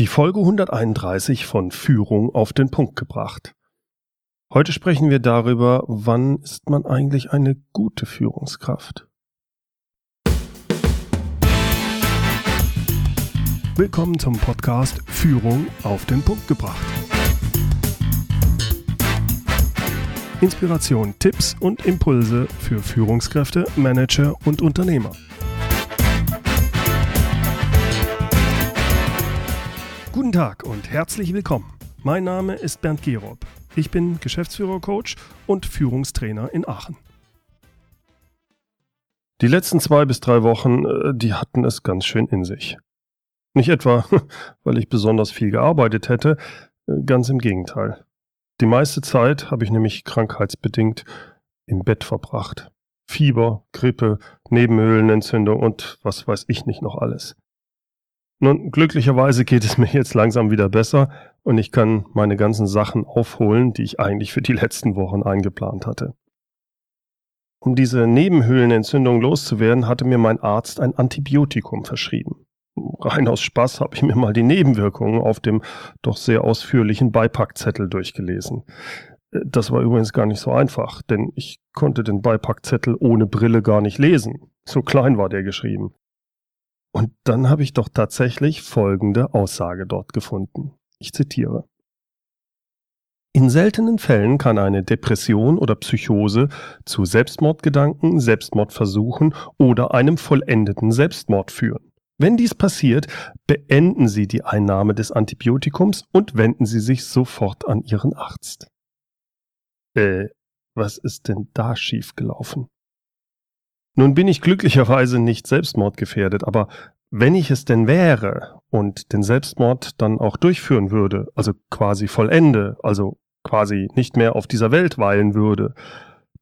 Die Folge 131 von Führung auf den Punkt gebracht. Heute sprechen wir darüber, wann ist man eigentlich eine gute Führungskraft? Willkommen zum Podcast Führung auf den Punkt gebracht. Inspiration, Tipps und Impulse für Führungskräfte, Manager und Unternehmer. Guten Tag und herzlich willkommen. Mein Name ist Bernd Gerob. Ich bin Geschäftsführer-Coach und Führungstrainer in Aachen. Die letzten zwei bis drei Wochen, äh, die hatten es ganz schön in sich. Nicht etwa, weil ich besonders viel gearbeitet hätte, äh, ganz im Gegenteil. Die meiste Zeit habe ich nämlich krankheitsbedingt im Bett verbracht. Fieber, Grippe, Nebenhöhlenentzündung und was weiß ich nicht noch alles. Nun, glücklicherweise geht es mir jetzt langsam wieder besser und ich kann meine ganzen Sachen aufholen, die ich eigentlich für die letzten Wochen eingeplant hatte. Um diese Nebenhöhlenentzündung loszuwerden, hatte mir mein Arzt ein Antibiotikum verschrieben. Rein aus Spaß habe ich mir mal die Nebenwirkungen auf dem doch sehr ausführlichen Beipackzettel durchgelesen. Das war übrigens gar nicht so einfach, denn ich konnte den Beipackzettel ohne Brille gar nicht lesen. So klein war der geschrieben. Und dann habe ich doch tatsächlich folgende Aussage dort gefunden. Ich zitiere. In seltenen Fällen kann eine Depression oder Psychose zu Selbstmordgedanken, Selbstmordversuchen oder einem vollendeten Selbstmord führen. Wenn dies passiert, beenden Sie die Einnahme des Antibiotikums und wenden Sie sich sofort an Ihren Arzt. Äh, was ist denn da schiefgelaufen? Nun bin ich glücklicherweise nicht selbstmordgefährdet, aber wenn ich es denn wäre und den Selbstmord dann auch durchführen würde, also quasi vollende, also quasi nicht mehr auf dieser Welt weilen würde,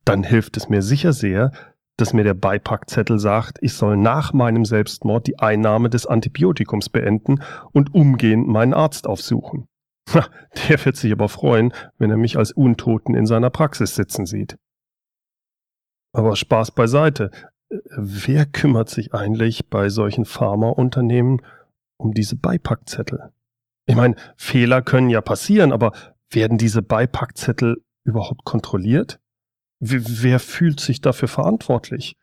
dann hilft es mir sicher sehr, dass mir der Beipackzettel sagt, ich soll nach meinem Selbstmord die Einnahme des Antibiotikums beenden und umgehend meinen Arzt aufsuchen. der wird sich aber freuen, wenn er mich als Untoten in seiner Praxis sitzen sieht. Aber Spaß beiseite. Wer kümmert sich eigentlich bei solchen Pharmaunternehmen um diese Beipackzettel? Ich meine, Fehler können ja passieren, aber werden diese Beipackzettel überhaupt kontrolliert? W wer fühlt sich dafür verantwortlich?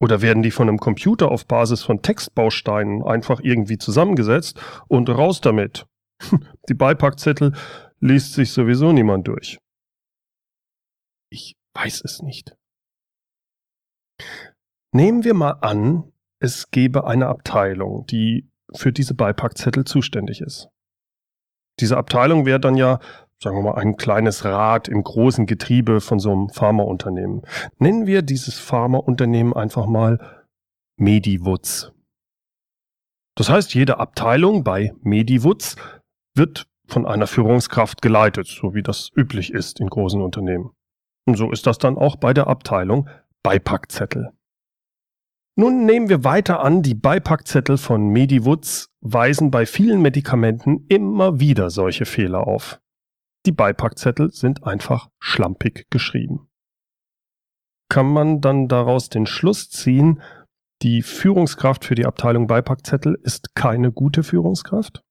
Oder werden die von einem Computer auf Basis von Textbausteinen einfach irgendwie zusammengesetzt und raus damit? Die Beipackzettel liest sich sowieso niemand durch. Ich weiß es nicht. Nehmen wir mal an, es gäbe eine Abteilung, die für diese Beipackzettel zuständig ist. Diese Abteilung wäre dann ja, sagen wir mal, ein kleines Rad im großen Getriebe von so einem Pharmaunternehmen. Nennen wir dieses Pharmaunternehmen einfach mal Mediwoods. Das heißt, jede Abteilung bei Mediwoods wird von einer Führungskraft geleitet, so wie das üblich ist in großen Unternehmen. Und so ist das dann auch bei der Abteilung Beipackzettel. Nun nehmen wir weiter an, die Beipackzettel von Mediwoods weisen bei vielen Medikamenten immer wieder solche Fehler auf. Die Beipackzettel sind einfach schlampig geschrieben. Kann man dann daraus den Schluss ziehen, die Führungskraft für die Abteilung Beipackzettel ist keine gute Führungskraft?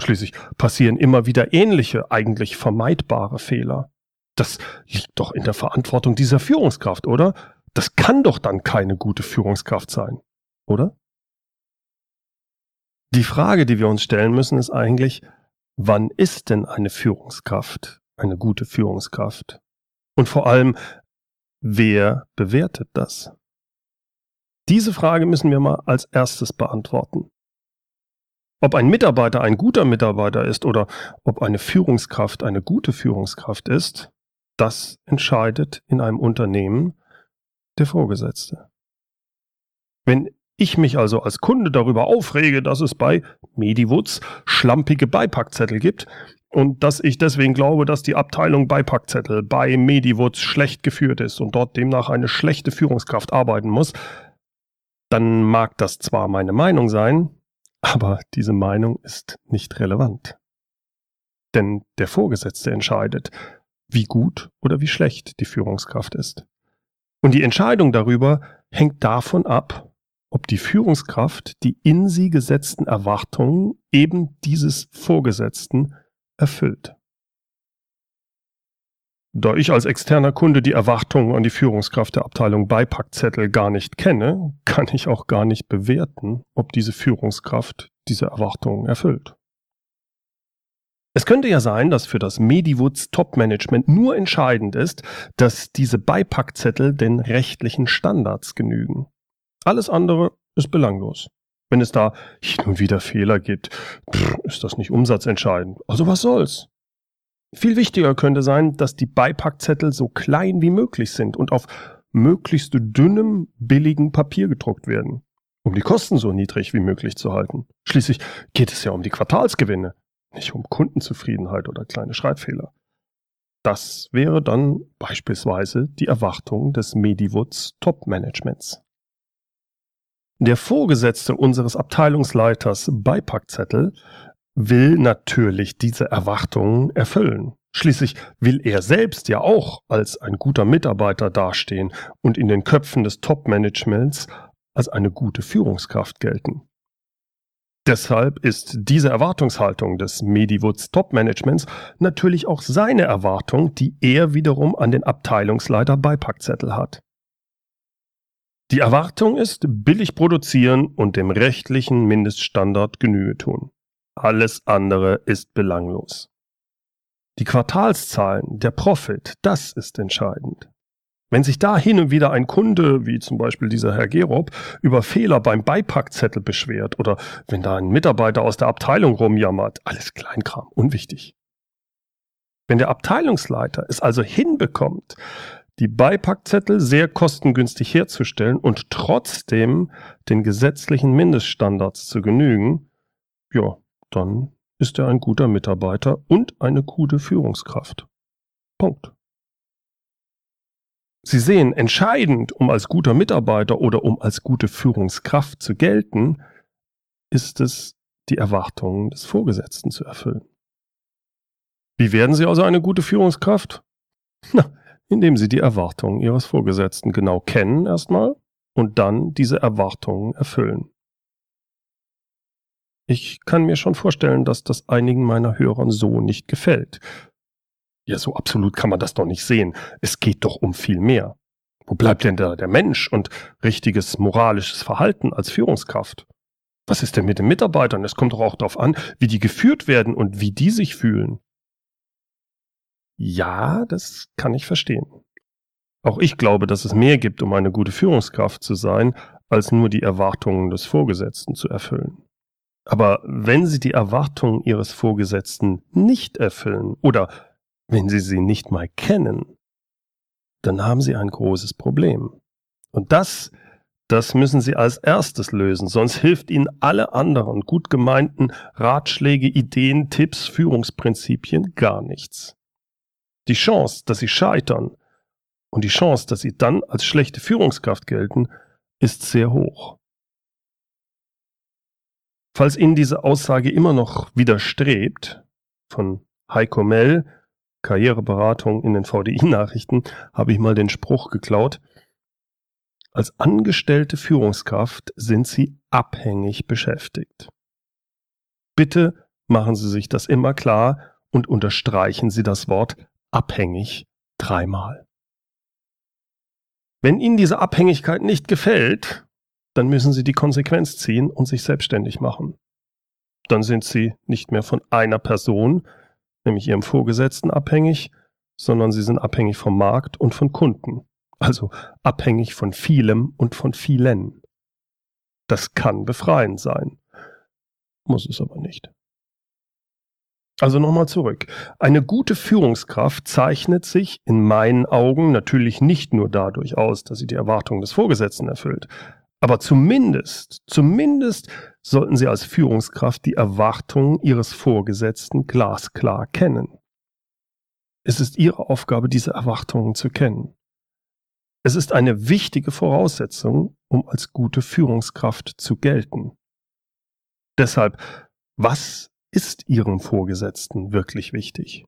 Schließlich passieren immer wieder ähnliche, eigentlich vermeidbare Fehler. Das liegt doch in der Verantwortung dieser Führungskraft, oder? Das kann doch dann keine gute Führungskraft sein, oder? Die Frage, die wir uns stellen müssen, ist eigentlich, wann ist denn eine Führungskraft eine gute Führungskraft? Und vor allem, wer bewertet das? Diese Frage müssen wir mal als erstes beantworten. Ob ein Mitarbeiter ein guter Mitarbeiter ist oder ob eine Führungskraft eine gute Führungskraft ist, das entscheidet in einem Unternehmen der Vorgesetzte. Wenn ich mich also als Kunde darüber aufrege, dass es bei Mediwoods schlampige Beipackzettel gibt und dass ich deswegen glaube, dass die Abteilung Beipackzettel bei Mediwoods schlecht geführt ist und dort demnach eine schlechte Führungskraft arbeiten muss, dann mag das zwar meine Meinung sein, aber diese Meinung ist nicht relevant. Denn der Vorgesetzte entscheidet, wie gut oder wie schlecht die Führungskraft ist. Und die Entscheidung darüber hängt davon ab, ob die Führungskraft die in sie gesetzten Erwartungen eben dieses Vorgesetzten erfüllt. Da ich als externer Kunde die Erwartungen an die Führungskraft der Abteilung Beipackzettel gar nicht kenne, kann ich auch gar nicht bewerten, ob diese Führungskraft diese Erwartungen erfüllt. Es könnte ja sein, dass für das Mediwoods Top-Management nur entscheidend ist, dass diese Beipackzettel den rechtlichen Standards genügen. Alles andere ist belanglos. Wenn es da hin und wieder Fehler gibt, ist das nicht umsatzentscheidend. Also was soll's? Viel wichtiger könnte sein, dass die Beipackzettel so klein wie möglich sind und auf möglichst dünnem, billigen Papier gedruckt werden, um die Kosten so niedrig wie möglich zu halten. Schließlich geht es ja um die Quartalsgewinne, nicht um Kundenzufriedenheit oder kleine Schreibfehler. Das wäre dann beispielsweise die Erwartung des Mediwoods Top-Managements. Der Vorgesetzte unseres Abteilungsleiters Beipackzettel will natürlich diese Erwartungen erfüllen. Schließlich will er selbst ja auch als ein guter Mitarbeiter dastehen und in den Köpfen des Top-Managements als eine gute Führungskraft gelten. Deshalb ist diese Erwartungshaltung des Mediwoods Top-Managements natürlich auch seine Erwartung, die er wiederum an den Abteilungsleiter Beipackzettel hat. Die Erwartung ist billig produzieren und dem rechtlichen Mindeststandard Genüge tun. Alles andere ist belanglos. Die Quartalszahlen, der Profit, das ist entscheidend. Wenn sich da hin und wieder ein Kunde, wie zum Beispiel dieser Herr Gerob, über Fehler beim Beipackzettel beschwert oder wenn da ein Mitarbeiter aus der Abteilung rumjammert, alles Kleinkram, unwichtig. Wenn der Abteilungsleiter es also hinbekommt, die Beipackzettel sehr kostengünstig herzustellen und trotzdem den gesetzlichen Mindeststandards zu genügen, ja, dann ist er ein guter Mitarbeiter und eine gute Führungskraft. Punkt. Sie sehen, entscheidend, um als guter Mitarbeiter oder um als gute Führungskraft zu gelten, ist es, die Erwartungen des Vorgesetzten zu erfüllen. Wie werden Sie also eine gute Führungskraft? Na, indem Sie die Erwartungen Ihres Vorgesetzten genau kennen erstmal und dann diese Erwartungen erfüllen. Ich kann mir schon vorstellen, dass das einigen meiner Hörern so nicht gefällt. Ja, so absolut kann man das doch nicht sehen. Es geht doch um viel mehr. Wo bleibt denn da der Mensch und richtiges moralisches Verhalten als Führungskraft? Was ist denn mit den Mitarbeitern? Es kommt doch auch darauf an, wie die geführt werden und wie die sich fühlen. Ja, das kann ich verstehen. Auch ich glaube, dass es mehr gibt, um eine gute Führungskraft zu sein, als nur die Erwartungen des Vorgesetzten zu erfüllen. Aber wenn Sie die Erwartungen Ihres Vorgesetzten nicht erfüllen oder wenn Sie sie nicht mal kennen, dann haben Sie ein großes Problem. Und das, das müssen Sie als erstes lösen, sonst hilft Ihnen alle anderen gut gemeinten Ratschläge, Ideen, Tipps, Führungsprinzipien gar nichts. Die Chance, dass Sie scheitern und die Chance, dass Sie dann als schlechte Führungskraft gelten, ist sehr hoch. Falls Ihnen diese Aussage immer noch widerstrebt, von Heiko Mell, Karriereberatung in den VDI-Nachrichten, habe ich mal den Spruch geklaut. Als angestellte Führungskraft sind Sie abhängig beschäftigt. Bitte machen Sie sich das immer klar und unterstreichen Sie das Wort abhängig dreimal. Wenn Ihnen diese Abhängigkeit nicht gefällt, dann müssen sie die Konsequenz ziehen und sich selbstständig machen. Dann sind sie nicht mehr von einer Person, nämlich ihrem Vorgesetzten, abhängig, sondern sie sind abhängig vom Markt und von Kunden, also abhängig von vielem und von vielen. Das kann befreiend sein, muss es aber nicht. Also nochmal zurück. Eine gute Führungskraft zeichnet sich in meinen Augen natürlich nicht nur dadurch aus, dass sie die Erwartungen des Vorgesetzten erfüllt, aber zumindest, zumindest sollten Sie als Führungskraft die Erwartungen Ihres Vorgesetzten glasklar kennen. Es ist Ihre Aufgabe, diese Erwartungen zu kennen. Es ist eine wichtige Voraussetzung, um als gute Führungskraft zu gelten. Deshalb, was ist Ihrem Vorgesetzten wirklich wichtig?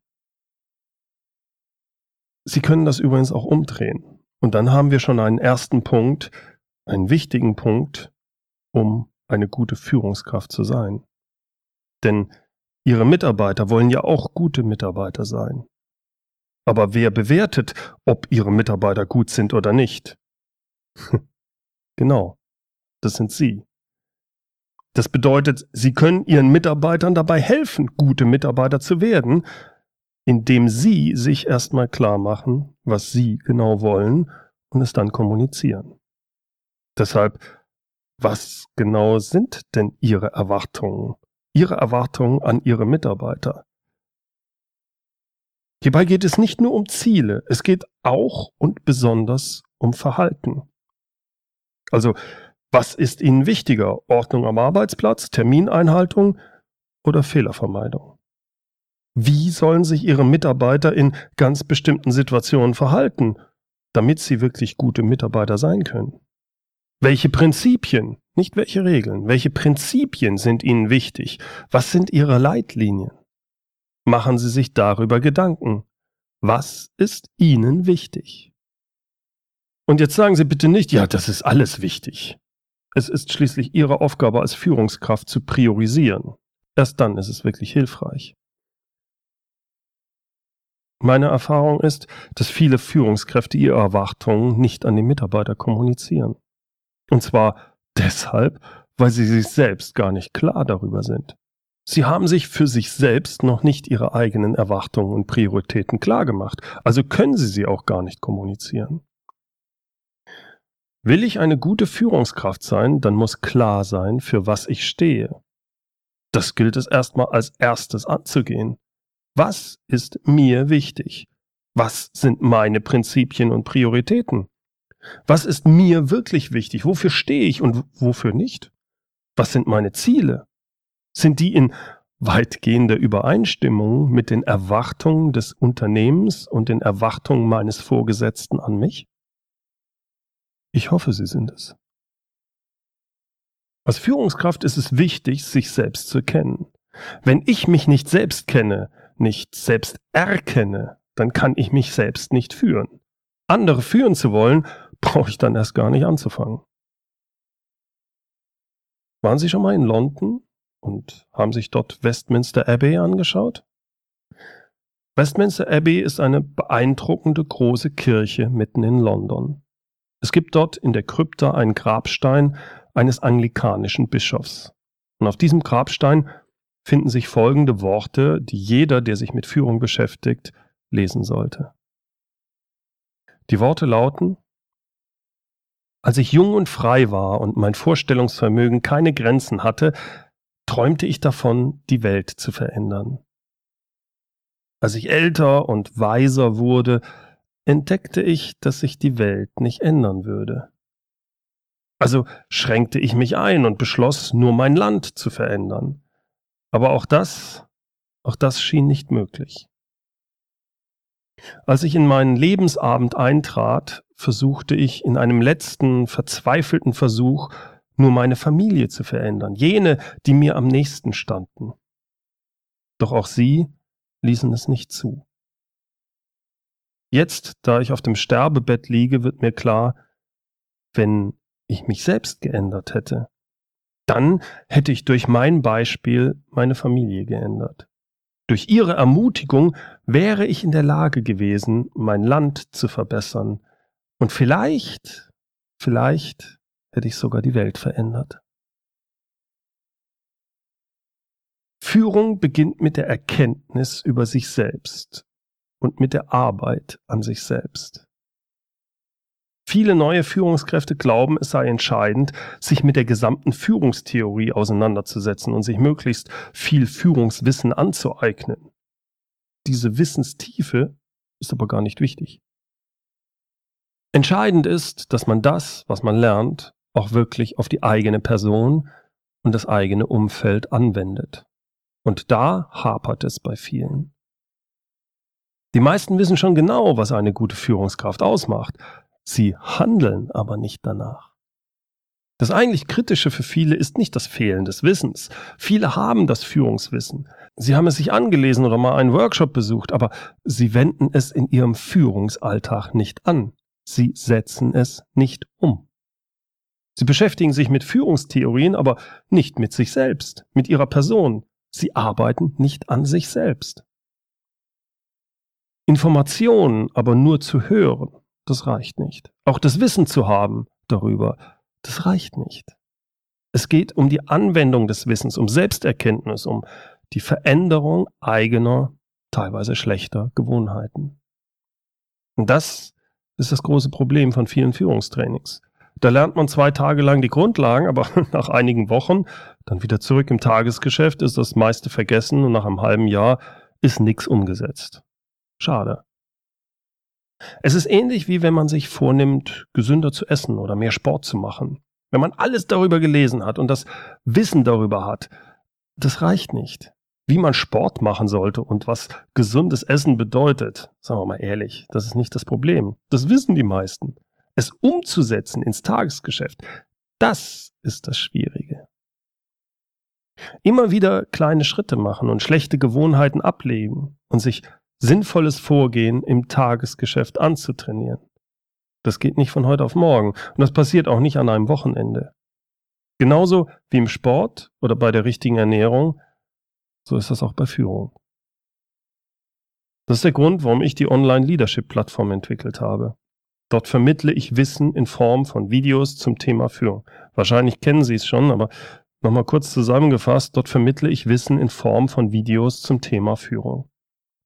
Sie können das übrigens auch umdrehen. Und dann haben wir schon einen ersten Punkt, einen wichtigen Punkt, um eine gute Führungskraft zu sein. Denn Ihre Mitarbeiter wollen ja auch gute Mitarbeiter sein. Aber wer bewertet, ob Ihre Mitarbeiter gut sind oder nicht? genau, das sind Sie. Das bedeutet, Sie können Ihren Mitarbeitern dabei helfen, gute Mitarbeiter zu werden, indem Sie sich erstmal klar machen, was Sie genau wollen und es dann kommunizieren. Deshalb, was genau sind denn Ihre Erwartungen? Ihre Erwartungen an Ihre Mitarbeiter? Hierbei geht es nicht nur um Ziele, es geht auch und besonders um Verhalten. Also, was ist Ihnen wichtiger? Ordnung am Arbeitsplatz, Termineinhaltung oder Fehlervermeidung? Wie sollen sich Ihre Mitarbeiter in ganz bestimmten Situationen verhalten, damit sie wirklich gute Mitarbeiter sein können? Welche Prinzipien, nicht welche Regeln, welche Prinzipien sind Ihnen wichtig? Was sind Ihre Leitlinien? Machen Sie sich darüber Gedanken. Was ist Ihnen wichtig? Und jetzt sagen Sie bitte nicht, ja, das ist alles wichtig. Es ist schließlich Ihre Aufgabe als Führungskraft zu priorisieren. Erst dann ist es wirklich hilfreich. Meine Erfahrung ist, dass viele Führungskräfte ihre Erwartungen nicht an die Mitarbeiter kommunizieren. Und zwar deshalb, weil sie sich selbst gar nicht klar darüber sind. Sie haben sich für sich selbst noch nicht ihre eigenen Erwartungen und Prioritäten klargemacht, also können sie sie auch gar nicht kommunizieren. Will ich eine gute Führungskraft sein, dann muss klar sein, für was ich stehe. Das gilt es erstmal als erstes anzugehen. Was ist mir wichtig? Was sind meine Prinzipien und Prioritäten? Was ist mir wirklich wichtig? Wofür stehe ich und wofür nicht? Was sind meine Ziele? Sind die in weitgehender Übereinstimmung mit den Erwartungen des Unternehmens und den Erwartungen meines Vorgesetzten an mich? Ich hoffe, sie sind es. Als Führungskraft ist es wichtig, sich selbst zu kennen. Wenn ich mich nicht selbst kenne, nicht selbst erkenne, dann kann ich mich selbst nicht führen. Andere führen zu wollen, brauche ich dann erst gar nicht anzufangen. Waren Sie schon mal in London und haben sich dort Westminster Abbey angeschaut? Westminster Abbey ist eine beeindruckende große Kirche mitten in London. Es gibt dort in der Krypta einen Grabstein eines anglikanischen Bischofs. Und auf diesem Grabstein finden sich folgende Worte, die jeder, der sich mit Führung beschäftigt, lesen sollte. Die Worte lauten, als ich jung und frei war und mein Vorstellungsvermögen keine Grenzen hatte, träumte ich davon, die Welt zu verändern. Als ich älter und weiser wurde, entdeckte ich, dass sich die Welt nicht ändern würde. Also schränkte ich mich ein und beschloss, nur mein Land zu verändern. Aber auch das, auch das schien nicht möglich. Als ich in meinen Lebensabend eintrat, versuchte ich in einem letzten verzweifelten Versuch, nur meine Familie zu verändern, jene, die mir am nächsten standen. Doch auch sie ließen es nicht zu. Jetzt, da ich auf dem Sterbebett liege, wird mir klar, wenn ich mich selbst geändert hätte, dann hätte ich durch mein Beispiel meine Familie geändert. Durch ihre Ermutigung wäre ich in der Lage gewesen, mein Land zu verbessern. Und vielleicht, vielleicht hätte ich sogar die Welt verändert. Führung beginnt mit der Erkenntnis über sich selbst und mit der Arbeit an sich selbst. Viele neue Führungskräfte glauben, es sei entscheidend, sich mit der gesamten Führungstheorie auseinanderzusetzen und sich möglichst viel Führungswissen anzueignen. Diese Wissenstiefe ist aber gar nicht wichtig. Entscheidend ist, dass man das, was man lernt, auch wirklich auf die eigene Person und das eigene Umfeld anwendet. Und da hapert es bei vielen. Die meisten wissen schon genau, was eine gute Führungskraft ausmacht, Sie handeln aber nicht danach. Das eigentlich Kritische für viele ist nicht das Fehlen des Wissens. Viele haben das Führungswissen. Sie haben es sich angelesen oder mal einen Workshop besucht, aber sie wenden es in ihrem Führungsalltag nicht an. Sie setzen es nicht um. Sie beschäftigen sich mit Führungstheorien, aber nicht mit sich selbst, mit ihrer Person. Sie arbeiten nicht an sich selbst. Informationen aber nur zu hören, das reicht nicht. Auch das Wissen zu haben darüber, das reicht nicht. Es geht um die Anwendung des Wissens, um Selbsterkenntnis, um die Veränderung eigener, teilweise schlechter Gewohnheiten. Und das ist das große Problem von vielen Führungstrainings. Da lernt man zwei Tage lang die Grundlagen, aber nach einigen Wochen, dann wieder zurück im Tagesgeschäft, ist das meiste vergessen und nach einem halben Jahr ist nichts umgesetzt. Schade. Es ist ähnlich wie wenn man sich vornimmt, gesünder zu essen oder mehr Sport zu machen. Wenn man alles darüber gelesen hat und das Wissen darüber hat, das reicht nicht. Wie man Sport machen sollte und was gesundes Essen bedeutet, sagen wir mal ehrlich, das ist nicht das Problem. Das wissen die meisten. Es umzusetzen ins Tagesgeschäft, das ist das Schwierige. Immer wieder kleine Schritte machen und schlechte Gewohnheiten ablegen und sich sinnvolles Vorgehen im Tagesgeschäft anzutrainieren. Das geht nicht von heute auf morgen und das passiert auch nicht an einem Wochenende. Genauso wie im Sport oder bei der richtigen Ernährung, so ist das auch bei Führung. Das ist der Grund, warum ich die Online-Leadership-Plattform entwickelt habe. Dort vermittle ich Wissen in Form von Videos zum Thema Führung. Wahrscheinlich kennen Sie es schon, aber nochmal kurz zusammengefasst, dort vermittle ich Wissen in Form von Videos zum Thema Führung.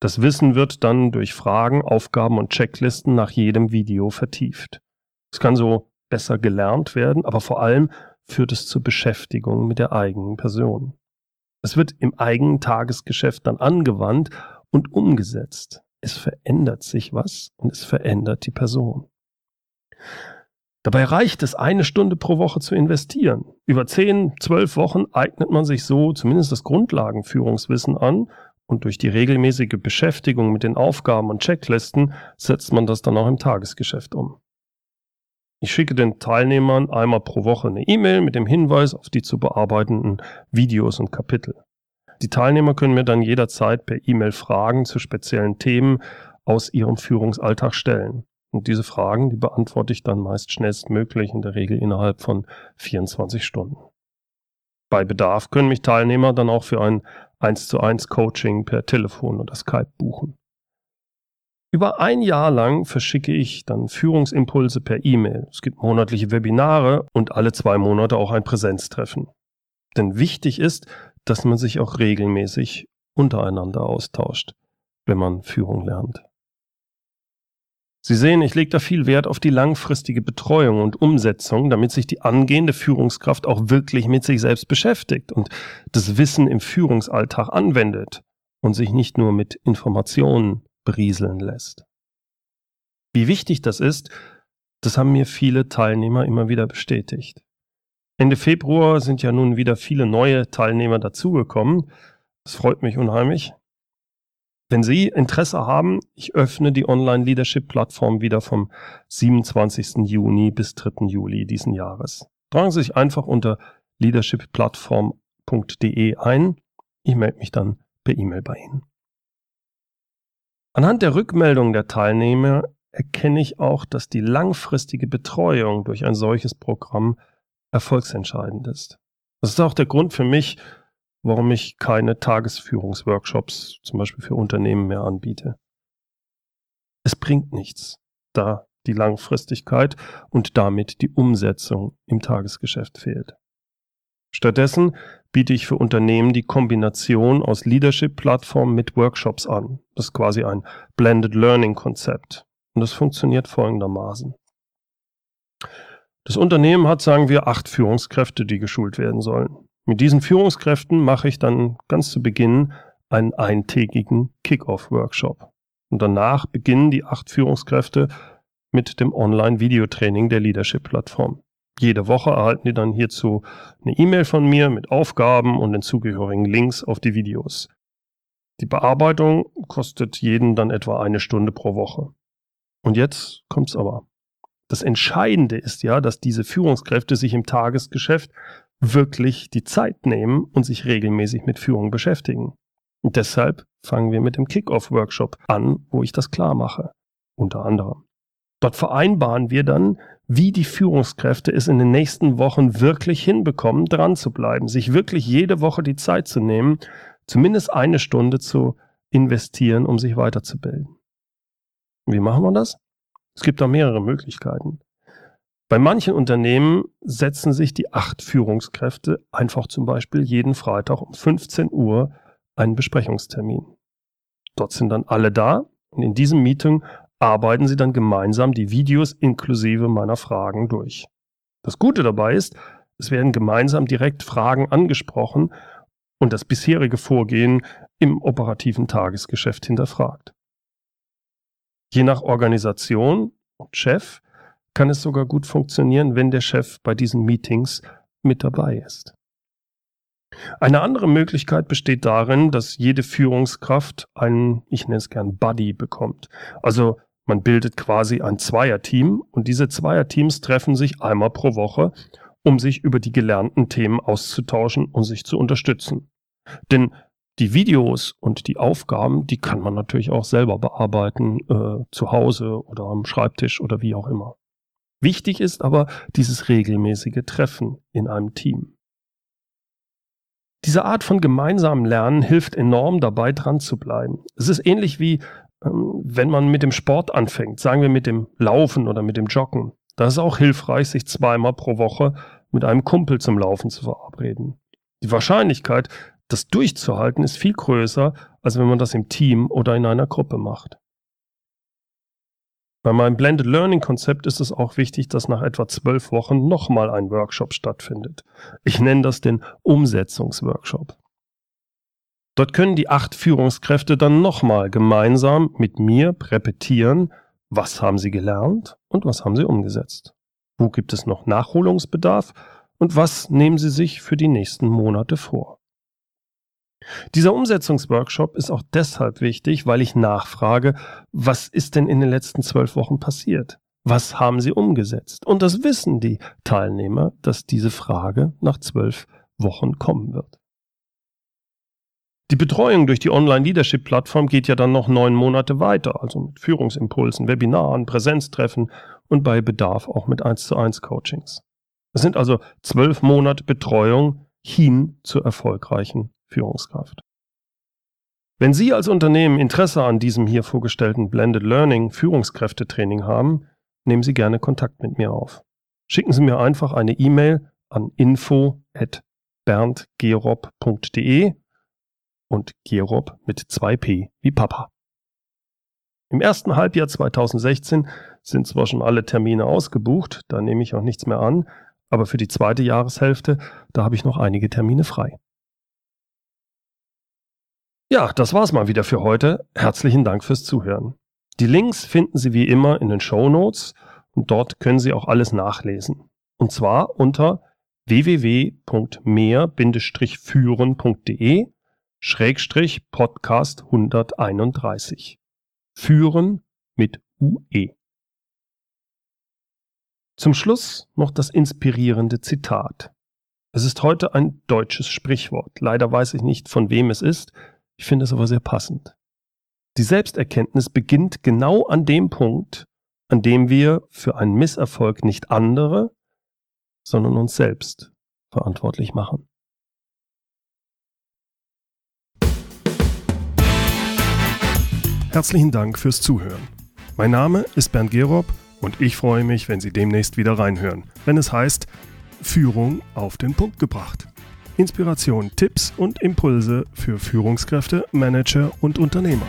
Das Wissen wird dann durch Fragen, Aufgaben und Checklisten nach jedem Video vertieft. Es kann so besser gelernt werden, aber vor allem führt es zur Beschäftigung mit der eigenen Person. Es wird im eigenen Tagesgeschäft dann angewandt und umgesetzt. Es verändert sich was und es verändert die Person. Dabei reicht es, eine Stunde pro Woche zu investieren. Über zehn, zwölf Wochen eignet man sich so zumindest das Grundlagenführungswissen an und durch die regelmäßige Beschäftigung mit den Aufgaben und Checklisten setzt man das dann auch im Tagesgeschäft um. Ich schicke den Teilnehmern einmal pro Woche eine E-Mail mit dem Hinweis auf die zu bearbeitenden Videos und Kapitel. Die Teilnehmer können mir dann jederzeit per E-Mail Fragen zu speziellen Themen aus ihrem Führungsalltag stellen. Und diese Fragen, die beantworte ich dann meist schnellstmöglich, in der Regel innerhalb von 24 Stunden. Bei Bedarf können mich Teilnehmer dann auch für ein 1 zu 1 Coaching per Telefon oder Skype buchen. Über ein Jahr lang verschicke ich dann Führungsimpulse per E-Mail. Es gibt monatliche Webinare und alle zwei Monate auch ein Präsenztreffen. Denn wichtig ist, dass man sich auch regelmäßig untereinander austauscht, wenn man Führung lernt. Sie sehen, ich lege da viel Wert auf die langfristige Betreuung und Umsetzung, damit sich die angehende Führungskraft auch wirklich mit sich selbst beschäftigt und das Wissen im Führungsalltag anwendet und sich nicht nur mit Informationen berieseln lässt. Wie wichtig das ist, das haben mir viele Teilnehmer immer wieder bestätigt. Ende Februar sind ja nun wieder viele neue Teilnehmer dazugekommen. Das freut mich unheimlich. Wenn Sie Interesse haben, ich öffne die Online-Leadership-Plattform wieder vom 27. Juni bis 3. Juli diesen Jahres. Tragen Sie sich einfach unter leadershipplattform.de ein. Ich melde mich dann per E-Mail bei Ihnen. Anhand der Rückmeldung der Teilnehmer erkenne ich auch, dass die langfristige Betreuung durch ein solches Programm erfolgsentscheidend ist. Das ist auch der Grund für mich, warum ich keine Tagesführungsworkshops zum Beispiel für Unternehmen mehr anbiete. Es bringt nichts, da die Langfristigkeit und damit die Umsetzung im Tagesgeschäft fehlt. Stattdessen biete ich für Unternehmen die Kombination aus Leadership-Plattformen mit Workshops an. Das ist quasi ein Blended Learning-Konzept. Und das funktioniert folgendermaßen. Das Unternehmen hat, sagen wir, acht Führungskräfte, die geschult werden sollen. Mit diesen Führungskräften mache ich dann ganz zu Beginn einen eintägigen Kick-Off-Workshop. Und danach beginnen die acht Führungskräfte mit dem Online-Videotraining der Leadership-Plattform. Jede Woche erhalten die dann hierzu eine E-Mail von mir mit Aufgaben und den zugehörigen Links auf die Videos. Die Bearbeitung kostet jeden dann etwa eine Stunde pro Woche. Und jetzt kommt's aber. Das Entscheidende ist ja, dass diese Führungskräfte sich im Tagesgeschäft wirklich die Zeit nehmen und sich regelmäßig mit Führung beschäftigen. Und deshalb fangen wir mit dem Kickoff-Workshop an, wo ich das klar mache. Unter anderem. Dort vereinbaren wir dann, wie die Führungskräfte es in den nächsten Wochen wirklich hinbekommen, dran zu bleiben, sich wirklich jede Woche die Zeit zu nehmen, zumindest eine Stunde zu investieren, um sich weiterzubilden. Wie machen wir das? Es gibt da mehrere Möglichkeiten. Bei manchen Unternehmen setzen sich die acht Führungskräfte einfach zum Beispiel jeden Freitag um 15 Uhr einen Besprechungstermin. Dort sind dann alle da und in diesem Meeting arbeiten sie dann gemeinsam die Videos inklusive meiner Fragen durch. Das Gute dabei ist, es werden gemeinsam direkt Fragen angesprochen und das bisherige Vorgehen im operativen Tagesgeschäft hinterfragt. Je nach Organisation und Chef kann es sogar gut funktionieren, wenn der Chef bei diesen Meetings mit dabei ist. Eine andere Möglichkeit besteht darin, dass jede Führungskraft einen, ich nenne es gern Buddy bekommt. Also man bildet quasi ein Zweierteam und diese Zweierteams treffen sich einmal pro Woche, um sich über die gelernten Themen auszutauschen und sich zu unterstützen. Denn die Videos und die Aufgaben, die kann man natürlich auch selber bearbeiten, äh, zu Hause oder am Schreibtisch oder wie auch immer. Wichtig ist aber dieses regelmäßige Treffen in einem Team. Diese Art von gemeinsamem Lernen hilft enorm dabei, dran zu bleiben. Es ist ähnlich wie ähm, wenn man mit dem Sport anfängt, sagen wir mit dem Laufen oder mit dem Joggen. Da ist es auch hilfreich, sich zweimal pro Woche mit einem Kumpel zum Laufen zu verabreden. Die Wahrscheinlichkeit, das durchzuhalten, ist viel größer, als wenn man das im Team oder in einer Gruppe macht. Bei meinem Blended Learning Konzept ist es auch wichtig, dass nach etwa zwölf Wochen nochmal ein Workshop stattfindet. Ich nenne das den Umsetzungsworkshop. Dort können die acht Führungskräfte dann nochmal gemeinsam mit mir repetieren, was haben sie gelernt und was haben sie umgesetzt. Wo gibt es noch Nachholungsbedarf und was nehmen sie sich für die nächsten Monate vor. Dieser Umsetzungsworkshop ist auch deshalb wichtig, weil ich nachfrage, was ist denn in den letzten zwölf Wochen passiert? Was haben Sie umgesetzt? Und das wissen die Teilnehmer, dass diese Frage nach zwölf Wochen kommen wird. Die Betreuung durch die Online-Leadership-Plattform geht ja dann noch neun Monate weiter, also mit Führungsimpulsen, Webinaren, Präsenztreffen und bei Bedarf auch mit 1 zu 1 Coachings. Es sind also zwölf Monate Betreuung hin zur erfolgreichen Führungskraft. Wenn Sie als Unternehmen Interesse an diesem hier vorgestellten Blended Learning Führungskräftetraining haben, nehmen Sie gerne Kontakt mit mir auf. Schicken Sie mir einfach eine E-Mail an info@berndgerob.de und Gerob mit 2p wie Papa. Im ersten Halbjahr 2016 sind zwar schon alle Termine ausgebucht, da nehme ich auch nichts mehr an, aber für die zweite Jahreshälfte, da habe ich noch einige Termine frei. Ja, das war's mal wieder für heute. Herzlichen Dank fürs Zuhören. Die Links finden Sie wie immer in den Show Notes und dort können Sie auch alles nachlesen. Und zwar unter www.mehr-führen.de Schrägstrich Podcast 131. Führen mit UE. Zum Schluss noch das inspirierende Zitat. Es ist heute ein deutsches Sprichwort. Leider weiß ich nicht, von wem es ist. Ich finde es aber sehr passend. Die Selbsterkenntnis beginnt genau an dem Punkt, an dem wir für einen Misserfolg nicht andere, sondern uns selbst verantwortlich machen. Herzlichen Dank fürs Zuhören. Mein Name ist Bernd Gerob und ich freue mich, wenn Sie demnächst wieder reinhören, wenn es heißt Führung auf den Punkt gebracht. Inspiration, Tipps und Impulse für Führungskräfte, Manager und Unternehmer.